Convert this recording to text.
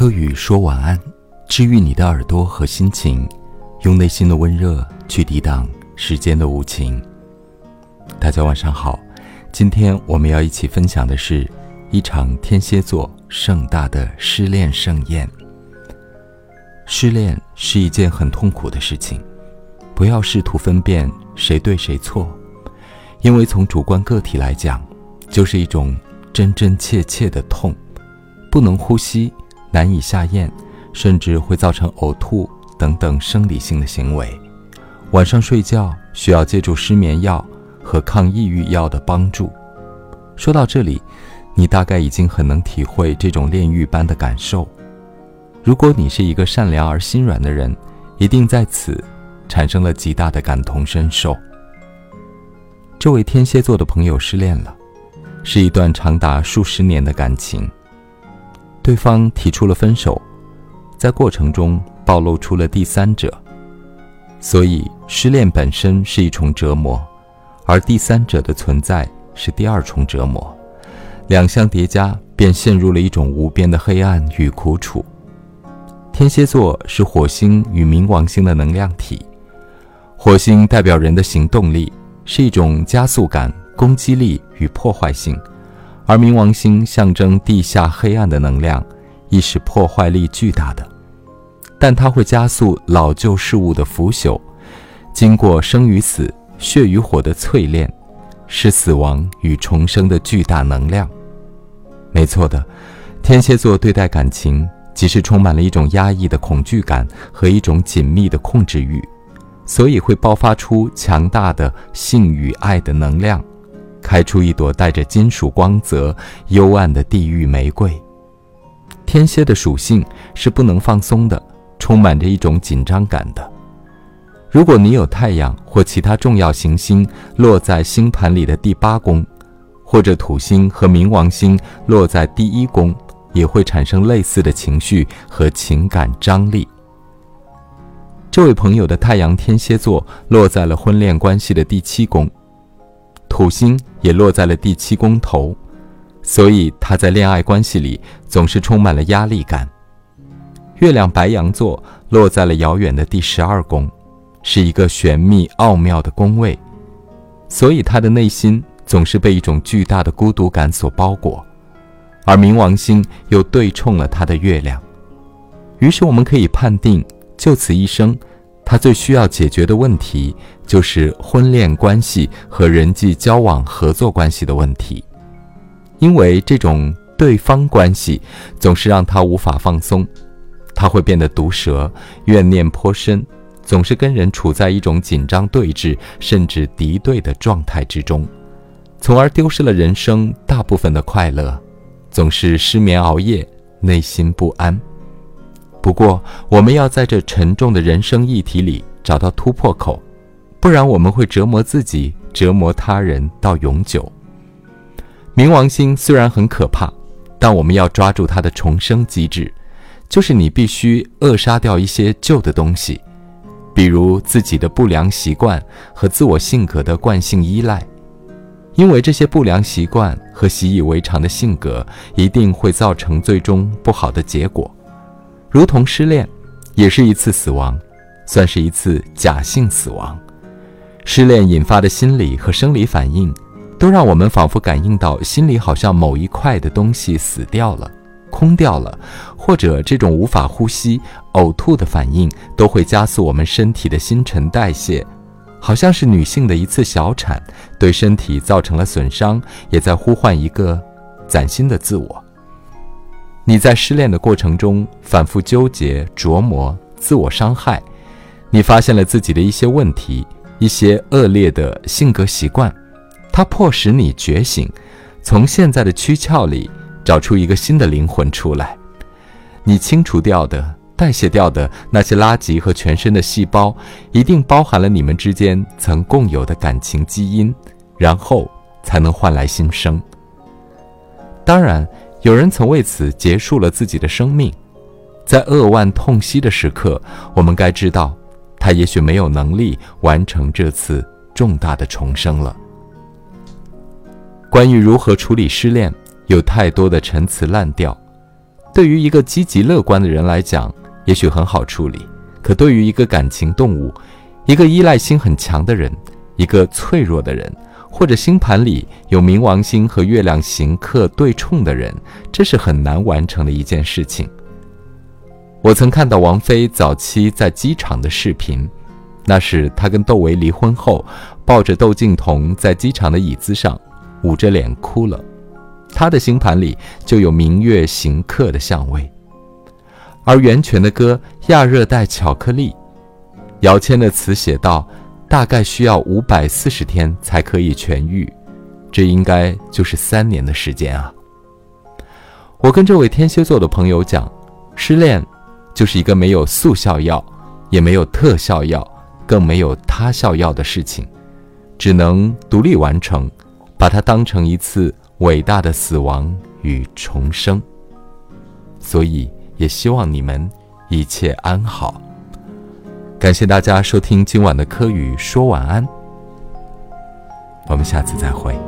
柯宇说晚安，治愈你的耳朵和心情，用内心的温热去抵挡时间的无情。大家晚上好，今天我们要一起分享的是一场天蝎座盛大的失恋盛宴。失恋是一件很痛苦的事情，不要试图分辨谁对谁错，因为从主观个体来讲，就是一种真真切切的痛，不能呼吸。难以下咽，甚至会造成呕吐等等生理性的行为。晚上睡觉需要借助失眠药和抗抑郁药的帮助。说到这里，你大概已经很能体会这种炼狱般的感受。如果你是一个善良而心软的人，一定在此产生了极大的感同身受。这位天蝎座的朋友失恋了，是一段长达数十年的感情。对方提出了分手，在过程中暴露出了第三者，所以失恋本身是一重折磨，而第三者的存在是第二重折磨，两相叠加，便陷入了一种无边的黑暗与苦楚。天蝎座是火星与冥王星的能量体，火星代表人的行动力，是一种加速感、攻击力与破坏性。而冥王星象征地下黑暗的能量，亦是破坏力巨大的，但它会加速老旧事物的腐朽，经过生与死、血与火的淬炼，是死亡与重生的巨大能量。没错的，天蝎座对待感情，即是充满了一种压抑的恐惧感和一种紧密的控制欲，所以会爆发出强大的性与爱的能量。开出一朵带着金属光泽、幽暗的地狱玫瑰。天蝎的属性是不能放松的，充满着一种紧张感的。如果你有太阳或其他重要行星落在星盘里的第八宫，或者土星和冥王星落在第一宫，也会产生类似的情绪和情感张力。这位朋友的太阳天蝎座落在了婚恋关系的第七宫。土星也落在了第七宫头，所以他在恋爱关系里总是充满了压力感。月亮白羊座落在了遥远的第十二宫，是一个玄秘奥妙的宫位，所以他的内心总是被一种巨大的孤独感所包裹。而冥王星又对冲了他的月亮，于是我们可以判定，就此一生。他最需要解决的问题就是婚恋关系和人际交往合作关系的问题，因为这种对方关系总是让他无法放松，他会变得毒舌、怨念颇深，总是跟人处在一种紧张对峙甚至敌对的状态之中，从而丢失了人生大部分的快乐，总是失眠熬夜，内心不安。不过，我们要在这沉重的人生议题里找到突破口，不然我们会折磨自己、折磨他人到永久。冥王星虽然很可怕，但我们要抓住它的重生机制，就是你必须扼杀掉一些旧的东西，比如自己的不良习惯和自我性格的惯性依赖，因为这些不良习惯和习以为常的性格一定会造成最终不好的结果。如同失恋，也是一次死亡，算是一次假性死亡。失恋引发的心理和生理反应，都让我们仿佛感应到心里好像某一块的东西死掉了、空掉了，或者这种无法呼吸、呕吐的反应，都会加速我们身体的新陈代谢，好像是女性的一次小产，对身体造成了损伤，也在呼唤一个崭新的自我。你在失恋的过程中反复纠结、琢磨、自我伤害，你发现了自己的一些问题、一些恶劣的性格习惯，它迫使你觉醒，从现在的躯壳里找出一个新的灵魂出来。你清除掉的、代谢掉的那些垃圾和全身的细胞，一定包含了你们之间曾共有的感情基因，然后才能换来新生。当然。有人曾为此结束了自己的生命，在扼腕痛惜的时刻，我们该知道，他也许没有能力完成这次重大的重生了。关于如何处理失恋，有太多的陈词滥调，对于一个积极乐观的人来讲，也许很好处理；可对于一个感情动物，一个依赖心很强的人，一个脆弱的人，或者星盘里有冥王星和月亮行克对冲的人，这是很难完成的一件事情。我曾看到王菲早期在机场的视频，那是她跟窦唯离婚后，抱着窦靖童在机场的椅子上，捂着脸哭了。她的星盘里就有明月行克的相位。而袁泉的歌《亚热带巧克力》，姚谦的词写道：“大概需要五百四十天才可以痊愈，这应该就是三年的时间啊。”我跟这位天蝎座的朋友讲，失恋。就是一个没有速效药，也没有特效药，更没有他效药的事情，只能独立完成，把它当成一次伟大的死亡与重生。所以，也希望你们一切安好。感谢大家收听今晚的科语说晚安，我们下次再会。